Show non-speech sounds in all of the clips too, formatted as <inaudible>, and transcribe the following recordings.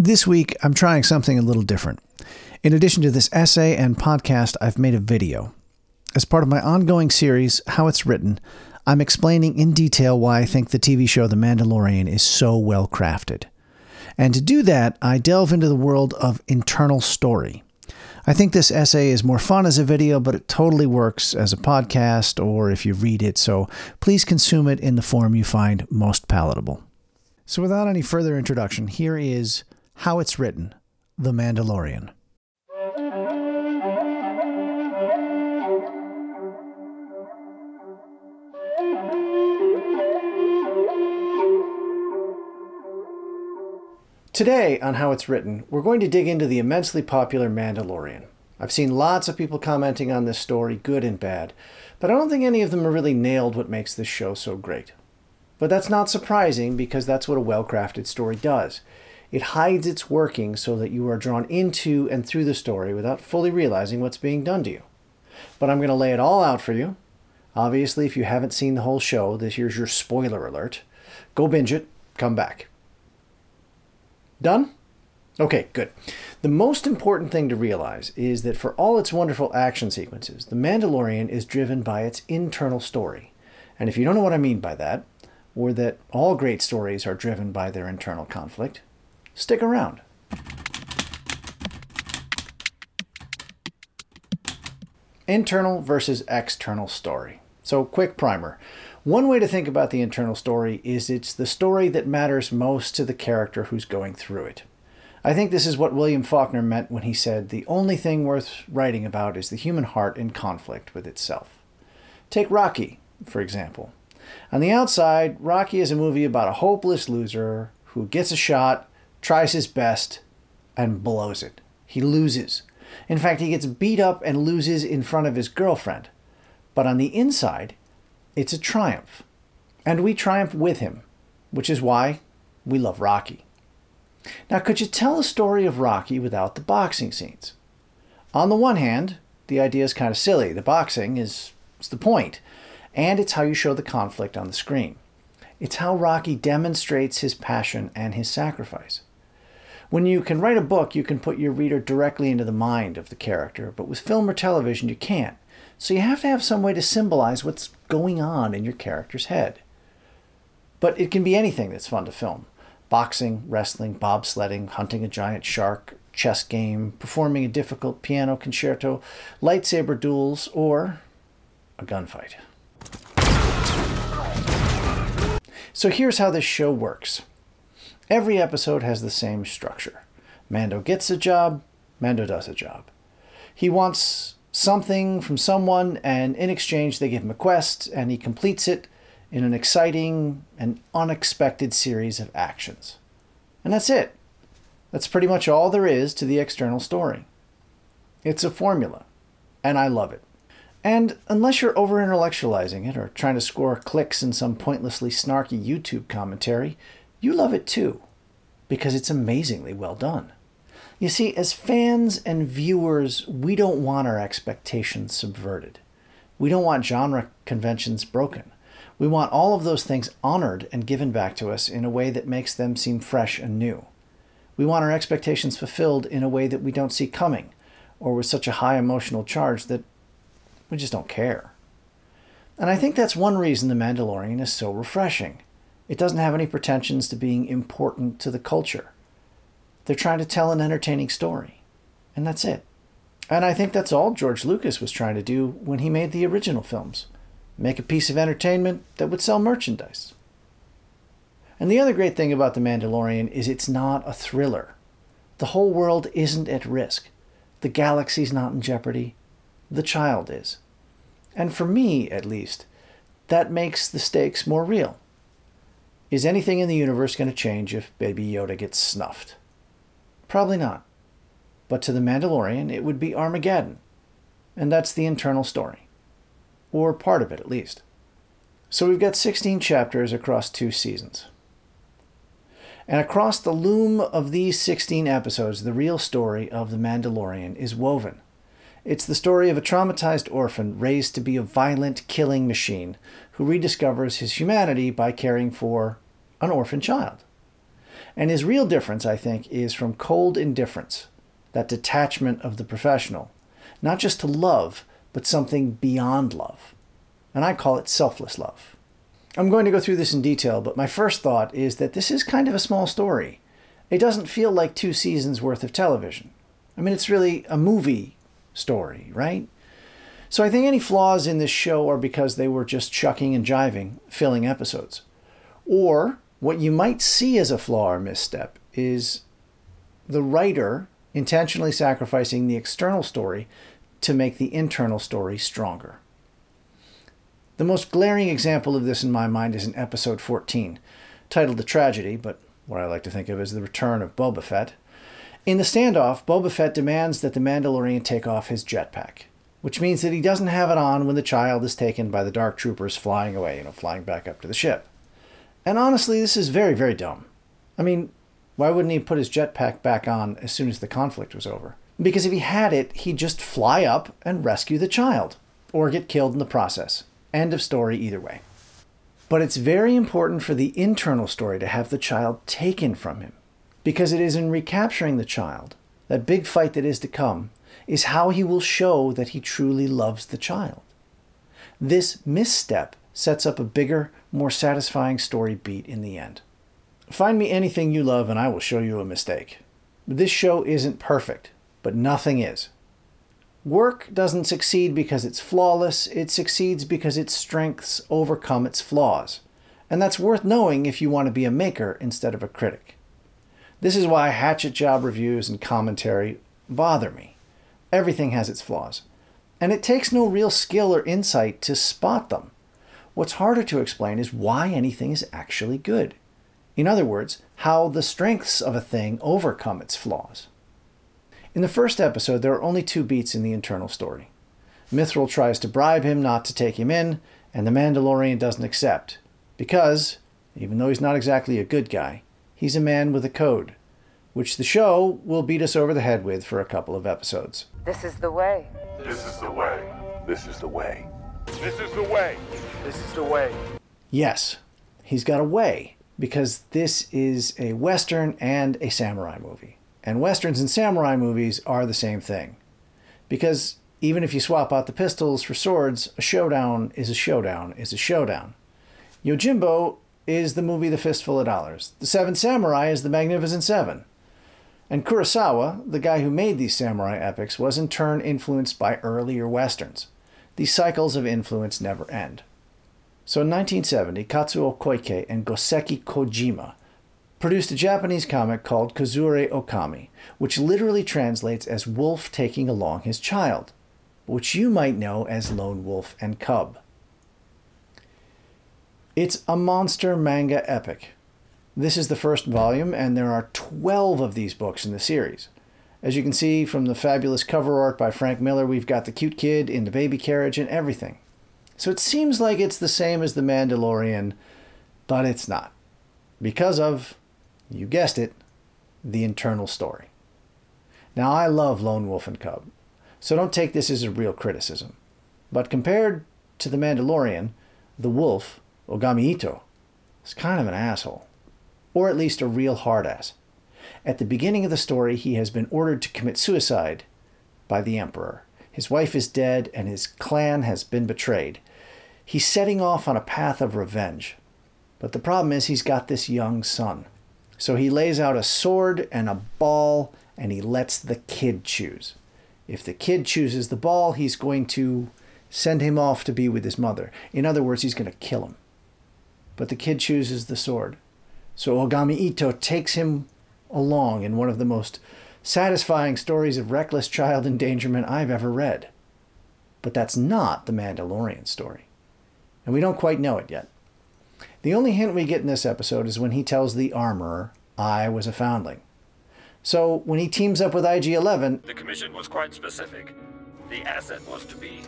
This week, I'm trying something a little different. In addition to this essay and podcast, I've made a video. As part of my ongoing series, How It's Written, I'm explaining in detail why I think the TV show The Mandalorian is so well crafted. And to do that, I delve into the world of internal story. I think this essay is more fun as a video, but it totally works as a podcast or if you read it, so please consume it in the form you find most palatable. So, without any further introduction, here is How It's Written The Mandalorian. Today, on How It's Written, we're going to dig into the immensely popular Mandalorian. I've seen lots of people commenting on this story, good and bad, but I don't think any of them have really nailed what makes this show so great. But that's not surprising because that's what a well crafted story does. It hides its working so that you are drawn into and through the story without fully realizing what's being done to you. But I'm going to lay it all out for you. Obviously, if you haven't seen the whole show, this here's your spoiler alert. Go binge it, come back. Done? Okay, good. The most important thing to realize is that for all its wonderful action sequences, The Mandalorian is driven by its internal story. And if you don't know what I mean by that, or that all great stories are driven by their internal conflict, stick around. Internal versus external story. So, quick primer. One way to think about the internal story is it's the story that matters most to the character who's going through it. I think this is what William Faulkner meant when he said the only thing worth writing about is the human heart in conflict with itself. Take Rocky, for example. On the outside, Rocky is a movie about a hopeless loser who gets a shot, tries his best, and blows it. He loses. In fact, he gets beat up and loses in front of his girlfriend. But on the inside, it's a triumph. And we triumph with him, which is why we love Rocky. Now, could you tell a story of Rocky without the boxing scenes? On the one hand, the idea is kind of silly. The boxing is, is the point, and it's how you show the conflict on the screen. It's how Rocky demonstrates his passion and his sacrifice. When you can write a book, you can put your reader directly into the mind of the character, but with film or television, you can't. So you have to have some way to symbolize what's going on in your character's head. But it can be anything that's fun to film boxing, wrestling, bobsledding, hunting a giant shark, chess game, performing a difficult piano concerto, lightsaber duels, or a gunfight. So here's how this show works every episode has the same structure Mando gets a job, Mando does a job. He wants something from someone, and in exchange, they give him a quest, and he completes it in an exciting and unexpected series of actions. And that's it. That's pretty much all there is to the external story. It's a formula, and I love it. And unless you're over intellectualizing it or trying to score clicks in some pointlessly snarky YouTube commentary, you love it too, because it's amazingly well done. You see, as fans and viewers, we don't want our expectations subverted. We don't want genre conventions broken. We want all of those things honored and given back to us in a way that makes them seem fresh and new. We want our expectations fulfilled in a way that we don't see coming, or with such a high emotional charge that we just don't care. And I think that's one reason The Mandalorian is so refreshing. It doesn't have any pretensions to being important to the culture. They're trying to tell an entertaining story, and that's it. And I think that's all George Lucas was trying to do when he made the original films make a piece of entertainment that would sell merchandise. And the other great thing about The Mandalorian is it's not a thriller. The whole world isn't at risk. The galaxy's not in jeopardy. The child is. And for me, at least, that makes the stakes more real. Is anything in the universe going to change if Baby Yoda gets snuffed? Probably not. But to the Mandalorian, it would be Armageddon. And that's the internal story or part of it at least. So we've got 16 chapters across two seasons. And across the loom of these 16 episodes, the real story of The Mandalorian is woven. It's the story of a traumatized orphan raised to be a violent killing machine who rediscovers his humanity by caring for an orphan child. And his real difference, I think, is from cold indifference, that detachment of the professional, not just to love, but something beyond love. And I call it selfless love. I'm going to go through this in detail, but my first thought is that this is kind of a small story. It doesn't feel like two seasons worth of television. I mean, it's really a movie story, right? So I think any flaws in this show are because they were just chucking and jiving, filling episodes. Or what you might see as a flaw or misstep is the writer intentionally sacrificing the external story to make the internal story stronger. The most glaring example of this in my mind is in episode 14, titled The Tragedy, but what I like to think of as the return of Boba Fett. In the standoff, Boba Fett demands that the Mandalorian take off his jetpack, which means that he doesn't have it on when the child is taken by the Dark Troopers flying away, you know, flying back up to the ship. And honestly, this is very, very dumb. I mean, why wouldn't he put his jetpack back on as soon as the conflict was over? Because if he had it, he'd just fly up and rescue the child, or get killed in the process. End of story either way. But it's very important for the internal story to have the child taken from him, because it is in recapturing the child, that big fight that is to come, is how he will show that he truly loves the child. This misstep sets up a bigger, more satisfying story beat in the end. Find me anything you love and I will show you a mistake. This show isn't perfect, but nothing is. Work doesn't succeed because it's flawless, it succeeds because its strengths overcome its flaws. And that's worth knowing if you want to be a maker instead of a critic. This is why hatchet job reviews and commentary bother me. Everything has its flaws. And it takes no real skill or insight to spot them. What's harder to explain is why anything is actually good. In other words, how the strengths of a thing overcome its flaws. In the first episode, there are only two beats in the internal story. Mythrol tries to bribe him not to take him in, and the Mandalorian doesn't accept. Because, even though he's not exactly a good guy, he's a man with a code, which the show will beat us over the head with for a couple of episodes. This is the way. This is the way. This is the way. This is the way. This is the way. Yes, he's got a way, because this is a Western and a samurai movie. And Westerns and samurai movies are the same thing. Because even if you swap out the pistols for swords, a showdown is a showdown is a showdown. Yojimbo is the movie The Fistful of Dollars. The Seven Samurai is The Magnificent Seven. And Kurosawa, the guy who made these samurai epics, was in turn influenced by earlier westerns. These cycles of influence never end. So in 1970, Kazuo Koike and Goseki Kojima produced a Japanese comic called Kozure Okami, which literally translates as wolf taking along his child, which you might know as Lone Wolf and Cub. It's a monster manga epic. This is the first volume, and there are 12 of these books in the series. As you can see from the fabulous cover art by Frank Miller, we've got the cute kid in the baby carriage and everything. So it seems like it's the same as The Mandalorian, but it's not. Because of you guessed it, the internal story. Now, I love Lone Wolf and Cub, so don't take this as a real criticism. But compared to The Mandalorian, the wolf, Ogami Itto, is kind of an asshole. Or at least a real hard ass. At the beginning of the story, he has been ordered to commit suicide by the Emperor. His wife is dead, and his clan has been betrayed. He's setting off on a path of revenge. But the problem is, he's got this young son. So he lays out a sword and a ball and he lets the kid choose. If the kid chooses the ball, he's going to send him off to be with his mother. In other words, he's going to kill him. But the kid chooses the sword. So Ogami Itto takes him along in one of the most satisfying stories of reckless child endangerment I've ever read. But that's not the Mandalorian story. And we don't quite know it yet. The only hint we get in this episode is when he tells the armorer, I was a foundling. So when he teams up with IG 11, The commission was quite specific. The asset was to be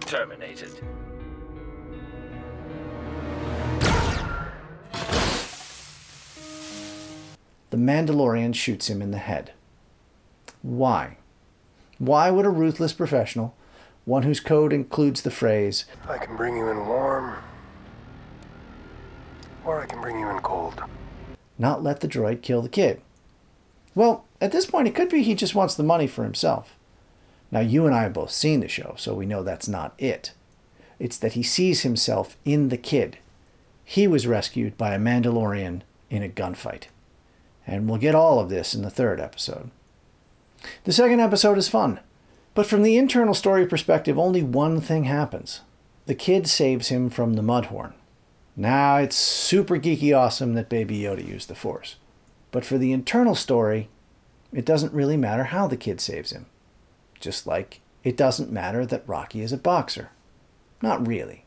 terminated. Mandalorian shoots him in the head. Why? Why would a ruthless professional, one whose code includes the phrase, I can bring you in warm, or I can bring you in cold. not let the droid kill the kid. Well, at this point, it could be he just wants the money for himself. Now, you and I have both seen the show, so we know that's not it. It's that he sees himself in the kid. He was rescued by a Mandalorian in a gunfight. And we'll get all of this in the third episode. The second episode is fun, but from the internal story perspective, only one thing happens. The kid saves him from the Mudhorn. Now, it's super geeky awesome that Baby Yoda used the Force. But for the internal story, it doesn't really matter how the kid saves him. Just like it doesn't matter that Rocky is a boxer. Not really.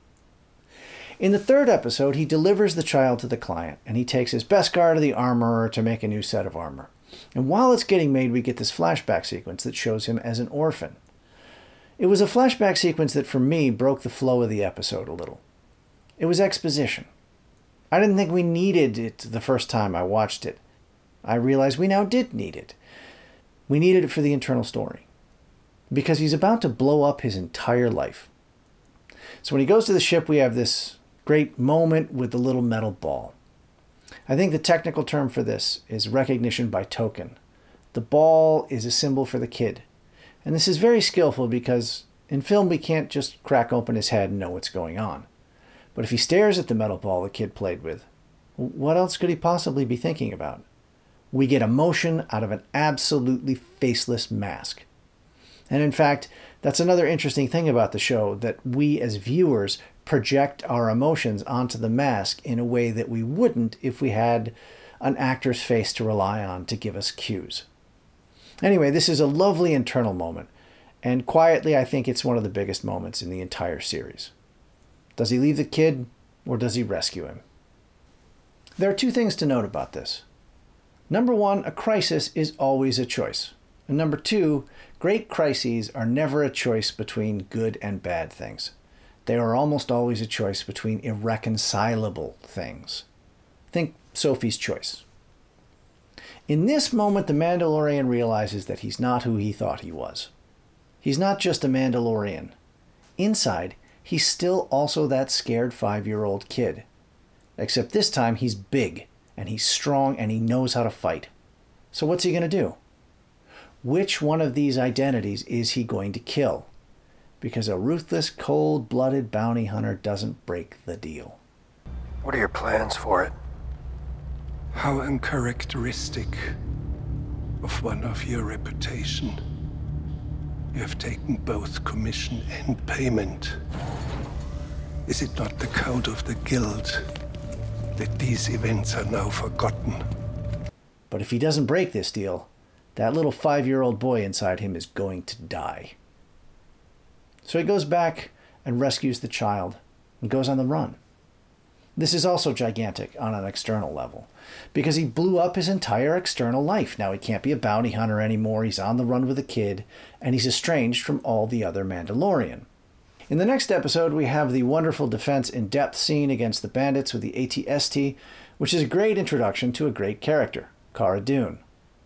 In the third episode, he delivers the child to the client and he takes his best guard to the armorer to make a new set of armor. And while it's getting made, we get this flashback sequence that shows him as an orphan. It was a flashback sequence that, for me, broke the flow of the episode a little. It was exposition. I didn't think we needed it the first time I watched it. I realized we now did need it. We needed it for the internal story. Because he's about to blow up his entire life. So when he goes to the ship, we have this great moment with the little metal ball. I think the technical term for this is recognition by token. The ball is a symbol for the kid. And this is very skillful because in film we can't just crack open his head and know what's going on. But if he stares at the metal ball the kid played with, what else could he possibly be thinking about? We get emotion out of an absolutely faceless mask. And in fact, that's another interesting thing about the show that we as viewers project our emotions onto the mask in a way that we wouldn't if we had an actor's face to rely on to give us cues. Anyway, this is a lovely internal moment, and quietly, I think it's one of the biggest moments in the entire series. Does he leave the kid, or does he rescue him? There are two things to note about this. Number one, a crisis is always a choice. And number two, great crises are never a choice between good and bad things. They are almost always a choice between irreconcilable things. Think Sophie's choice. In this moment, the Mandalorian realizes that he's not who he thought he was. He's not just a Mandalorian. Inside, he's still also that scared five year old kid. Except this time, he's big, and he's strong, and he knows how to fight. So, what's he going to do? Which one of these identities is he going to kill? Because a ruthless, cold blooded bounty hunter doesn't break the deal. What are your plans for it? How uncharacteristic of one of your reputation. You have taken both commission and payment. Is it not the code of the guild that these events are now forgotten? But if he doesn't break this deal, that little five year old boy inside him is going to die. So he goes back and rescues the child and goes on the run. This is also gigantic on an external level because he blew up his entire external life. Now he can't be a bounty hunter anymore. He's on the run with a kid and he's estranged from all the other Mandalorian. In the next episode, we have the wonderful defense in depth scene against the bandits with the ATST, which is a great introduction to a great character, Cara Dune,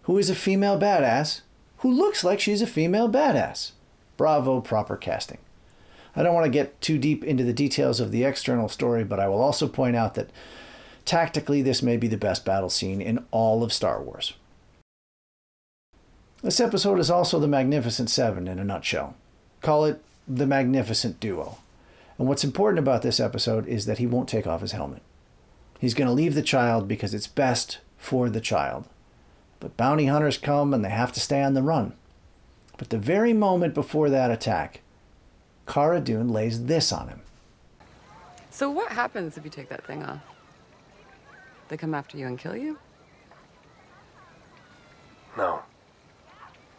who is a female badass who looks like she's a female badass. Bravo, proper casting. I don't want to get too deep into the details of the external story, but I will also point out that tactically this may be the best battle scene in all of Star Wars. This episode is also the Magnificent Seven in a nutshell. Call it the Magnificent Duo. And what's important about this episode is that he won't take off his helmet. He's going to leave the child because it's best for the child. But bounty hunters come and they have to stay on the run. But the very moment before that attack, Cara Dune lays this on him. So what happens if you take that thing off? They come after you and kill you? No.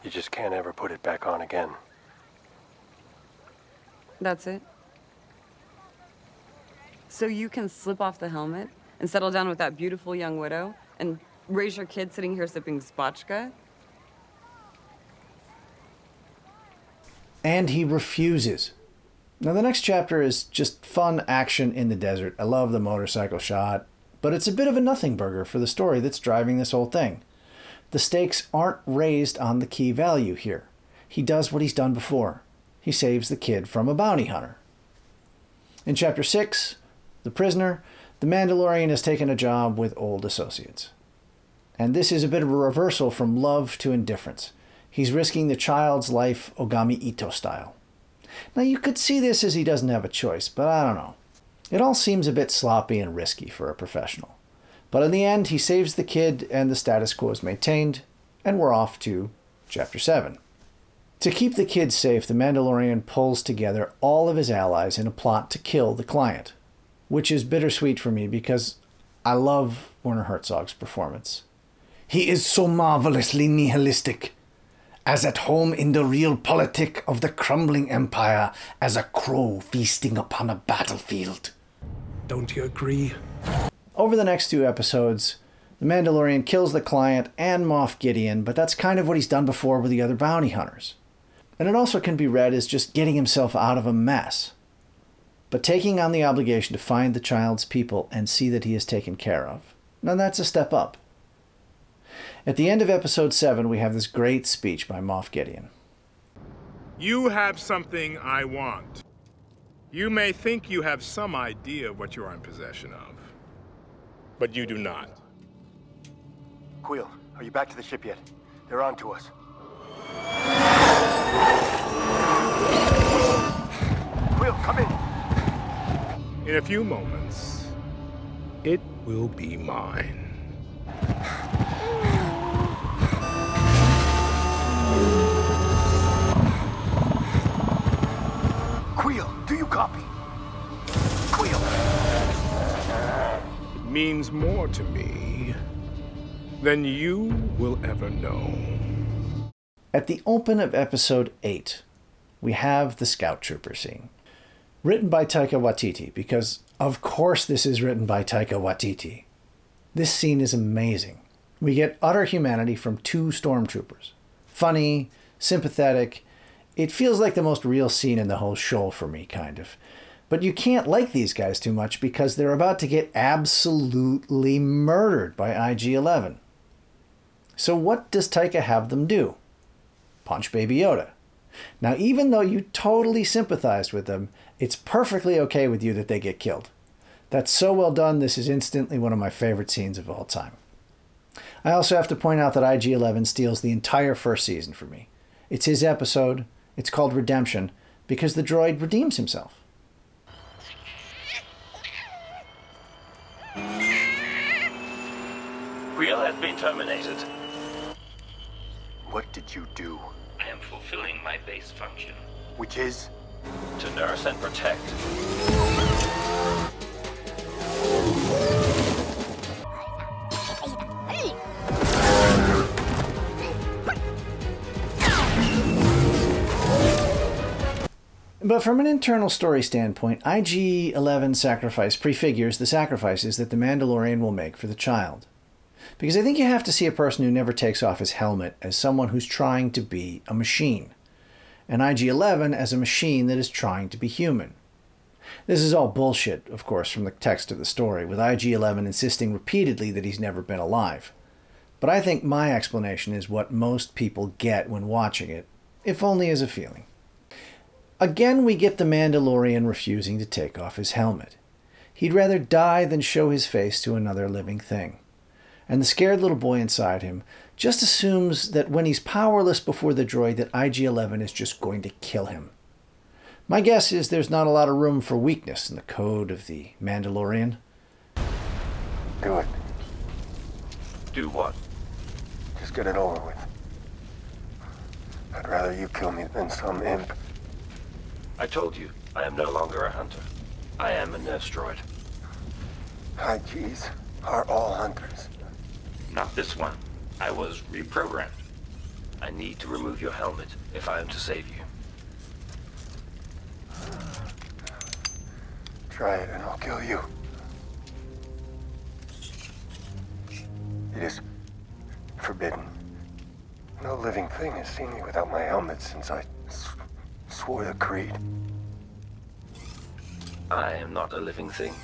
You just can't ever put it back on again. That's it? So you can slip off the helmet and settle down with that beautiful young widow and raise your kid sitting here sipping spotchka? And he refuses. Now, the next chapter is just fun action in the desert. I love the motorcycle shot, but it's a bit of a nothing burger for the story that's driving this whole thing. The stakes aren't raised on the key value here. He does what he's done before he saves the kid from a bounty hunter. In chapter 6, The Prisoner, the Mandalorian has taken a job with old associates. And this is a bit of a reversal from love to indifference. He's risking the child's life Ogami Itto style. Now, you could see this as he doesn't have a choice, but I don't know. It all seems a bit sloppy and risky for a professional. But in the end, he saves the kid, and the status quo is maintained, and we're off to Chapter 7. To keep the kid safe, the Mandalorian pulls together all of his allies in a plot to kill the client, which is bittersweet for me because I love Werner Herzog's performance. He is so marvelously nihilistic, as at home in the realpolitik of the crumbling empire as a crow feasting upon a battlefield. Don't you agree? Over the next two episodes, the Mandalorian kills the client and Moff Gideon, but that's kind of what he's done before with the other bounty hunters. And it also can be read as just getting himself out of a mess, but taking on the obligation to find the child's people and see that he is taken care of. Now that's a step up. At the end of episode 7, we have this great speech by Moff Gideon. You have something I want. You may think you have some idea of what you are in possession of, but you do not. Kuiil, are you back to the ship yet? They're on to us. Kuiil, come in. In a few moments, it will be mine. Kuiil, do you copy? Kuiil! It means more to me than you will ever know. At the open of episode 8, we have the Scout Trooper scene. Written by Taika Waititi, because of course this is written by Taika Waititi. This scene is amazing. We get utter humanity from two stormtroopers. Funny, sympathetic. It feels like the most real scene in the whole show for me, kind of. But you can't like these guys too much because they're about to get absolutely murdered by IG 11. So, what does Taika have them do? Punch Baby Yoda. Now, even though you totally sympathized with them, it's perfectly okay with you that they get killed. That's so well done, this is instantly one of my favorite scenes of all time. I also have to point out that IG 11 steals the entire first season for me. It's his episode, it's called Redemption, because the droid redeems himself. Kuiil has been terminated. What did you do? I am fulfilling my base function Which is? to nurse and protect. But from an internal story standpoint, IG 11 sacrifice prefigures the sacrifices that the Mandalorian will make for the child. Because I think you have to see a person who never takes off his helmet as someone who's trying to be a machine, and IG 11 as a machine that is trying to be human. This is all bullshit, of course, from the text of the story, with IG 11 insisting repeatedly that he's never been alive. But I think my explanation is what most people get when watching it, if only as a feeling. Again, we get the Mandalorian refusing to take off his helmet. He'd rather die than show his face to another living thing. And the scared little boy inside him just assumes that when he's powerless before the droid that IG-11 is just going to kill him. My guess is there's not a lot of room for weakness in the code of the Mandalorian. Do it. Do what? Just get it over with. I'd rather you kill me than some imp. I told you, I am no longer a hunter. I am a nurse droid. IG's are all hunters. Not this one. I was reprogrammed. I need to remove your helmet if I am to save you. Try it and I'll kill you. It is forbidden. No living thing has seen me without my helmet since I s- swore the creed. I am not a living thing.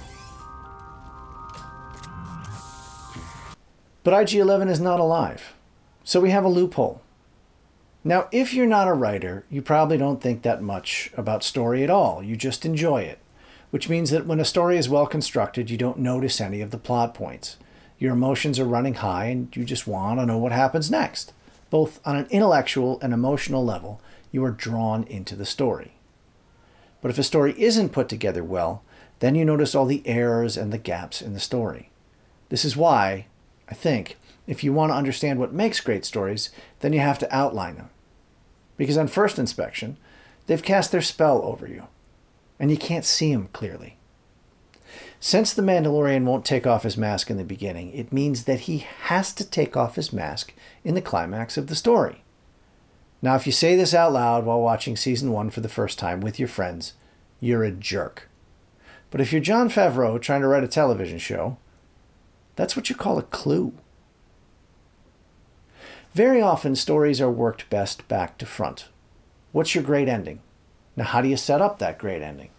But IG 11 is not alive. So we have a loophole. Now, if you're not a writer, you probably don't think that much about story at all. You just enjoy it, which means that when a story is well constructed, you don't notice any of the plot points. Your emotions are running high and you just want to know what happens next. Both on an intellectual and emotional level, you are drawn into the story. But if a story isn't put together well, then you notice all the errors and the gaps in the story. This is why, I think, if you want to understand what makes great stories, then you have to outline them. Because on first inspection, they've cast their spell over you, and you can't see them clearly. Since the Mandalorian won't take off his mask in the beginning, it means that he has to take off his mask in the climax of the story. Now, if you say this out loud while watching season one for the first time with your friends, you're a jerk. But if you're Jon Favreau trying to write a television show, that's what you call a clue. Very often, stories are worked best back to front. What's your great ending? Now, how do you set up that great ending?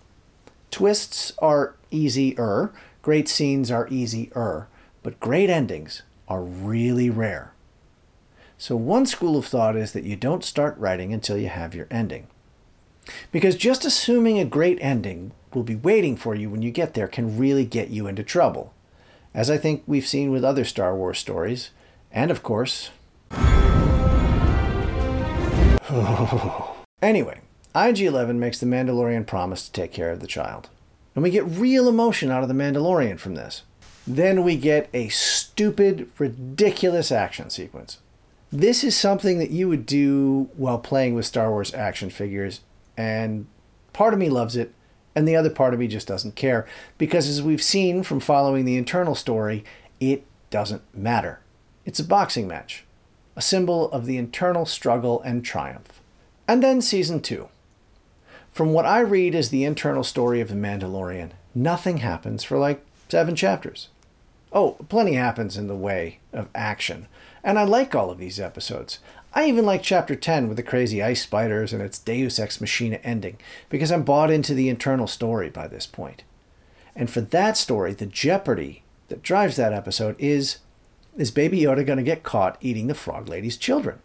Twists are easier, great scenes are easier, but great endings are really rare. So, one school of thought is that you don't start writing until you have your ending. Because just assuming a great ending will be waiting for you when you get there can really get you into trouble, as I think we've seen with other Star Wars stories, and of course. <laughs> anyway, IG 11 makes the Mandalorian promise to take care of the child. And we get real emotion out of the Mandalorian from this. Then we get a stupid, ridiculous action sequence. This is something that you would do while playing with Star Wars action figures, and part of me loves it, and the other part of me just doesn't care. Because as we've seen from following the internal story, it doesn't matter. It's a boxing match, a symbol of the internal struggle and triumph. And then season two. From what I read as the internal story of The Mandalorian, nothing happens for like seven chapters. Oh, plenty happens in the way of action, and I like all of these episodes. I even like chapter 10 with the crazy ice spiders and its Deus Ex Machina ending, because I'm bought into the internal story by this point. And for that story, the jeopardy that drives that episode is is Baby Yoda going to get caught eating the Frog Lady's children?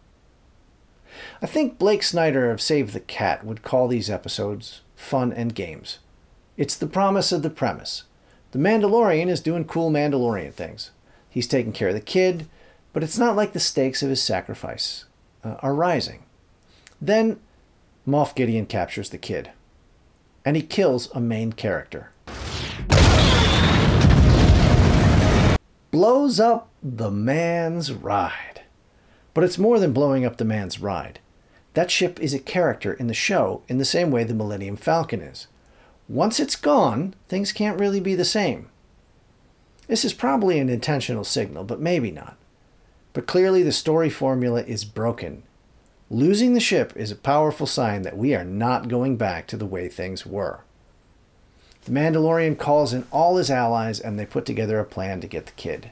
I think Blake Snyder of Save the Cat would call these episodes fun and games. It's the promise of the premise. The Mandalorian is doing cool Mandalorian things. He's taking care of the kid, but it's not like the stakes of his sacrifice uh, are rising. Then Moff Gideon captures the kid, and he kills a main character. Blows up the man's ride. But it's more than blowing up the man's ride. That ship is a character in the show in the same way the Millennium Falcon is. Once it's gone, things can't really be the same. This is probably an intentional signal, but maybe not. But clearly, the story formula is broken. Losing the ship is a powerful sign that we are not going back to the way things were. The Mandalorian calls in all his allies and they put together a plan to get the kid.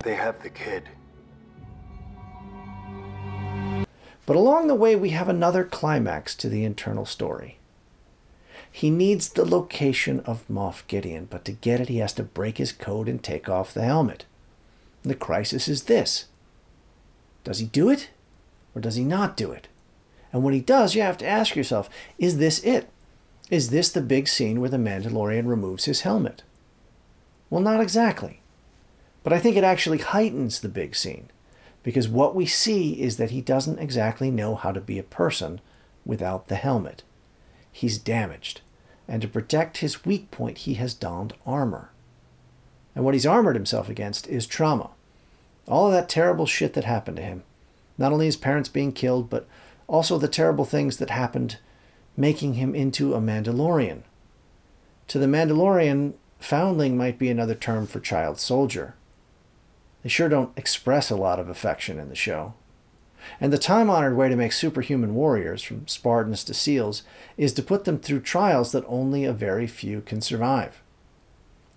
They have the kid. But along the way, we have another climax to the internal story. He needs the location of Moff Gideon, but to get it, he has to break his code and take off the helmet. And the crisis is this Does he do it, or does he not do it? And when he does, you have to ask yourself is this it? Is this the big scene where the Mandalorian removes his helmet? Well, not exactly. But I think it actually heightens the big scene because what we see is that he doesn't exactly know how to be a person without the helmet. He's damaged, and to protect his weak point, he has donned armor. And what he's armored himself against is trauma. All of that terrible shit that happened to him. Not only his parents being killed, but also the terrible things that happened making him into a Mandalorian. To the Mandalorian, foundling might be another term for child soldier. They sure don't express a lot of affection in the show. And the time honored way to make superhuman warriors, from Spartans to SEALs, is to put them through trials that only a very few can survive.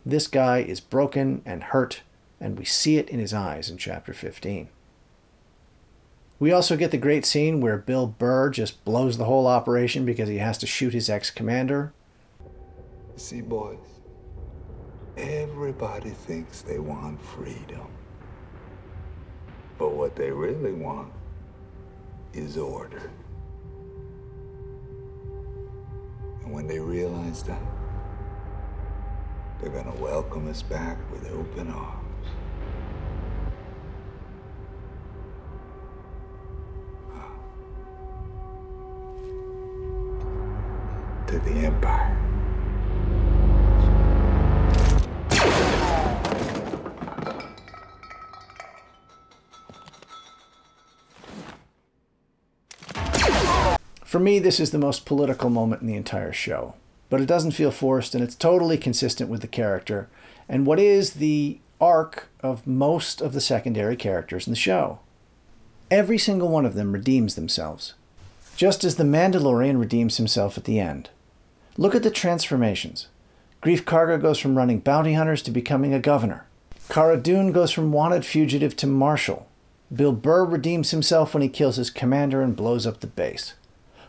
This guy is broken and hurt, and we see it in his eyes in chapter 15. We also get the great scene where Bill Burr just blows the whole operation because he has to shoot his ex commander. See, boys, everybody thinks they want freedom. But what they really want is order. And when they realize that, they're gonna welcome us back with open arms. To the Empire. For me, this is the most political moment in the entire show. But it doesn't feel forced, and it's totally consistent with the character and what is the arc of most of the secondary characters in the show. Every single one of them redeems themselves, just as the Mandalorian redeems himself at the end. Look at the transformations. Greef Karga goes from running bounty hunters to becoming a governor. Cara Dune goes from wanted fugitive to marshal. Bill Burr redeems himself when he kills his commander and blows up the base.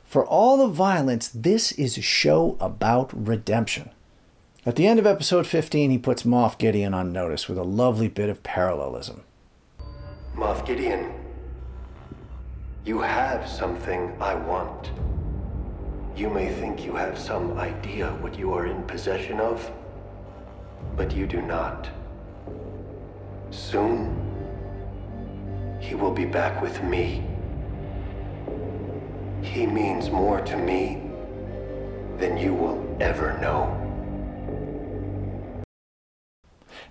For all the violence, this is a show about redemption. At the end of episode 15, he puts Moff Gideon on notice with a lovely bit of parallelism. Moff Gideon, you have something I want. You may think you have some idea what you are in possession of, but you do not. Soon, he will be back with me. He means more to me than you will ever know.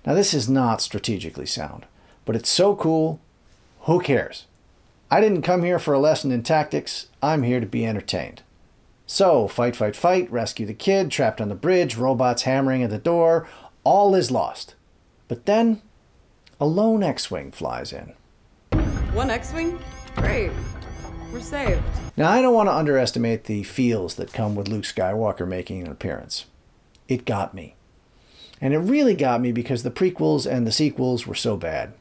Now, this is not strategically sound, but it's so cool, who cares? I didn't come here for a lesson in tactics, I'm here to be entertained. So, fight, fight, fight, rescue the kid, trapped on the bridge, robots hammering at the door, all is lost. But then, a lone X Wing flies in. One X-Wing? Great. We're saved. Now, I don't want to underestimate the feels that come with Luke Skywalker making an appearance. It got me. And it really got me because the prequels and the sequels were so bad.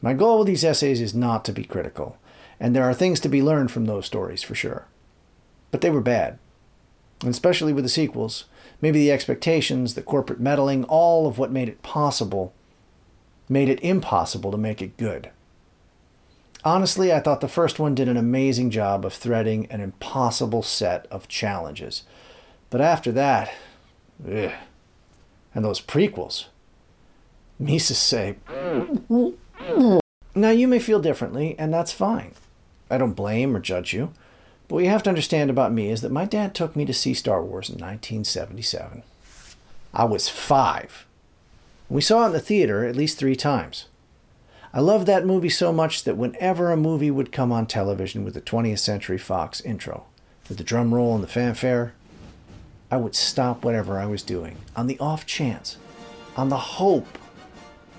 My goal with these essays is not to be critical, and there are things to be learned from those stories for sure. But they were bad. And especially with the sequels, maybe the expectations, the corporate meddling, all of what made it possible, made it impossible to make it good. Honestly, I thought the first one did an amazing job of threading an impossible set of challenges. But after that, ugh. and those prequels, Mises say. Now, you may feel differently, and that's fine. I don't blame or judge you. But what you have to understand about me is that my dad took me to see Star Wars in 1977. I was five. We saw it in the theater at least three times. I loved that movie so much that whenever a movie would come on television with the 20th Century Fox intro, with the drum roll and the fanfare, I would stop whatever I was doing on the off chance, on the hope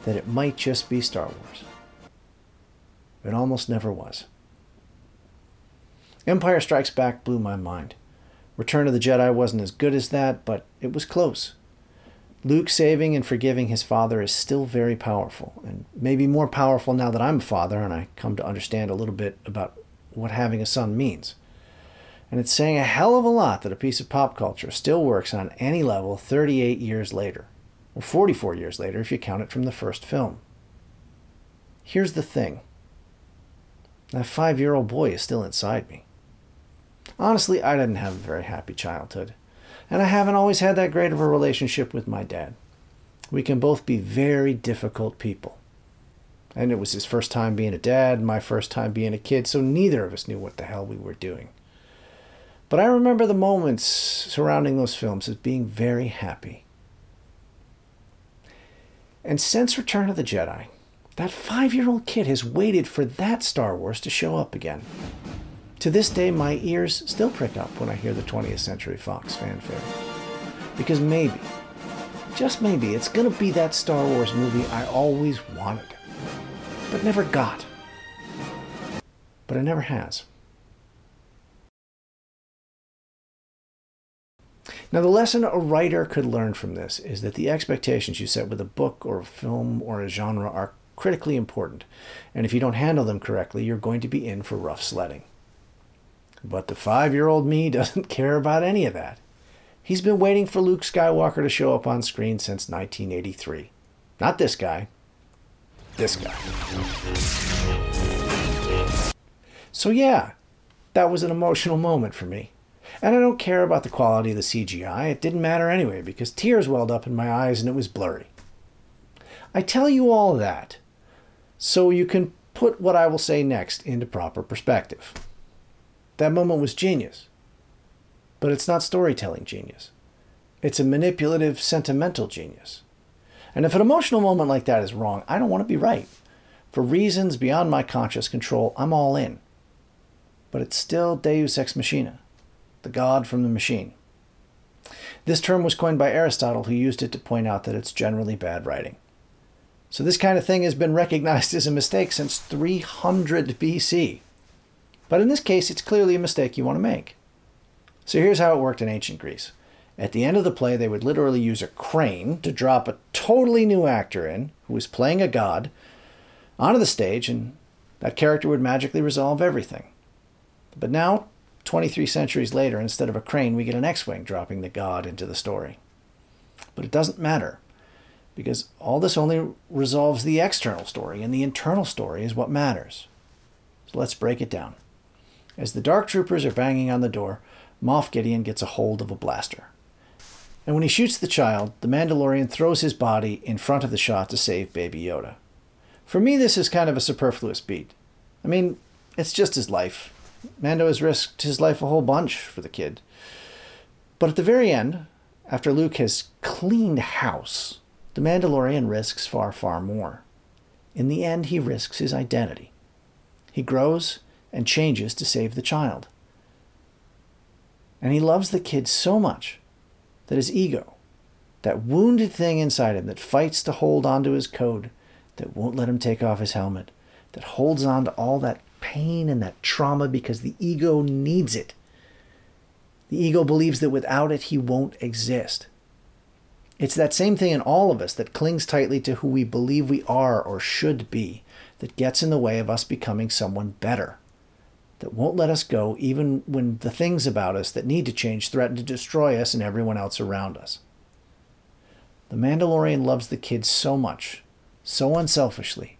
that it might just be Star Wars. It almost never was. Empire Strikes Back blew my mind. Return of the Jedi wasn't as good as that, but it was close. Luke saving and forgiving his father is still very powerful, and maybe more powerful now that I'm a father and I come to understand a little bit about what having a son means. And it's saying a hell of a lot that a piece of pop culture still works on any level 38 years later, or 44 years later if you count it from the first film. Here's the thing that five year old boy is still inside me. Honestly, I didn't have a very happy childhood, and I haven't always had that great of a relationship with my dad. We can both be very difficult people. And it was his first time being a dad, my first time being a kid, so neither of us knew what the hell we were doing. But I remember the moments surrounding those films as being very happy. And since Return of the Jedi, that five year old kid has waited for that Star Wars to show up again. To this day, my ears still prick up when I hear the 20th Century Fox fanfare. Because maybe, just maybe, it's gonna be that Star Wars movie I always wanted, but never got. But it never has. Now, the lesson a writer could learn from this is that the expectations you set with a book or a film or a genre are critically important, and if you don't handle them correctly, you're going to be in for rough sledding. But the five year old me <laughs> doesn't care about any of that. He's been waiting for Luke Skywalker to show up on screen since 1983. Not this guy, this guy. So, yeah, that was an emotional moment for me. And I don't care about the quality of the CGI. It didn't matter anyway because tears welled up in my eyes and it was blurry. I tell you all that so you can put what I will say next into proper perspective. That moment was genius, But it's not storytelling genius. It's a manipulative, sentimental genius. And if an emotional moment like that is wrong, I don't want to be right. For reasons beyond my conscious control, I'm all in. But it's still Deus ex machina, the god from the machine. This term was coined by Aristotle, who used it to point out that it's generally bad writing. So this kind of thing has been recognized <laughs> as a mistake since 300 BC. But in this case, it's clearly a mistake you want to make. So here's how it worked in ancient Greece. At the end of the play, they would literally use a crane to drop a totally new actor in who was playing a god onto the stage, and that character would magically resolve everything. But now, 23 centuries later, instead of a crane, we get an X Wing dropping the god into the story. But it doesn't matter, because all this only resolves the external story, and the internal story is what matters. So let's break it down. As the Dark Troopers are banging on the door, Moff Gideon gets a hold of a blaster. And when he shoots the child, the Mandalorian throws his body in front of the shot to save Baby Yoda. For me, this is kind of a superfluous beat. I mean, it's just his life. Mando has risked his life a whole bunch for the kid. But at the very end, after Luke has cleaned house, the Mandalorian risks far, far more. In the end, he risks his identity. He grows and changes to save the child. And he loves the kid so much that his ego, that wounded thing inside him that fights to hold onto his code, that won't let him take off his helmet, that holds on to all that pain and that trauma because the ego needs it. The ego believes that without it, he won't exist. It's that same thing in all of us that clings tightly to who we believe we are or should be that gets in the way of us becoming someone better that won't let us go even when the things about us that need to change threaten to destroy us and everyone else around us. The Mandalorian loves the kid so much, so unselfishly,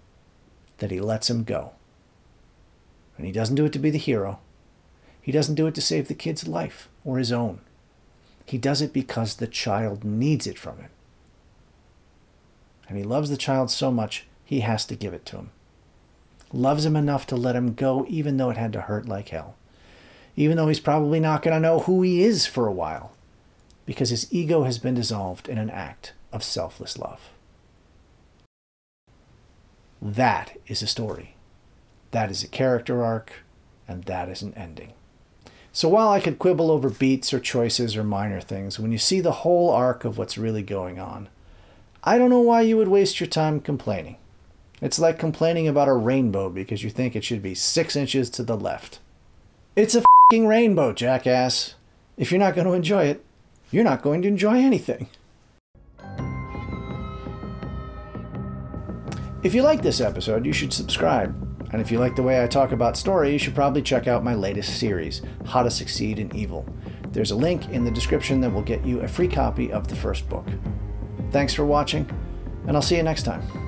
that he lets him go. And he doesn't do it to be the hero. He doesn't do it to save the kid's life or his own. He does it because the child needs it from him. And he loves the child so much, he has to give it to him loves him enough to let him go, even though it had to hurt like hell. Even though he's probably not going to know who he is for a while, because his ego has been dissolved in an act of selfless love. That is a story. That is a character arc, and that is an ending. So while I could quibble over beats or choices or minor things, when you see the whole arc of what's really going on, I don't know why you would waste your time complaining. It's like complaining about a rainbow because you think it should be six inches to the left. It's a fing rainbow, jackass. If you're not going to enjoy it, you're not going to enjoy anything. If you like this episode, you should subscribe. And if you like the way I talk about story, you should probably check out my latest series, How to Succeed in Evil. There's a link in the description that will get you a free copy of the first book. Thanks for watching, and I'll see you next time.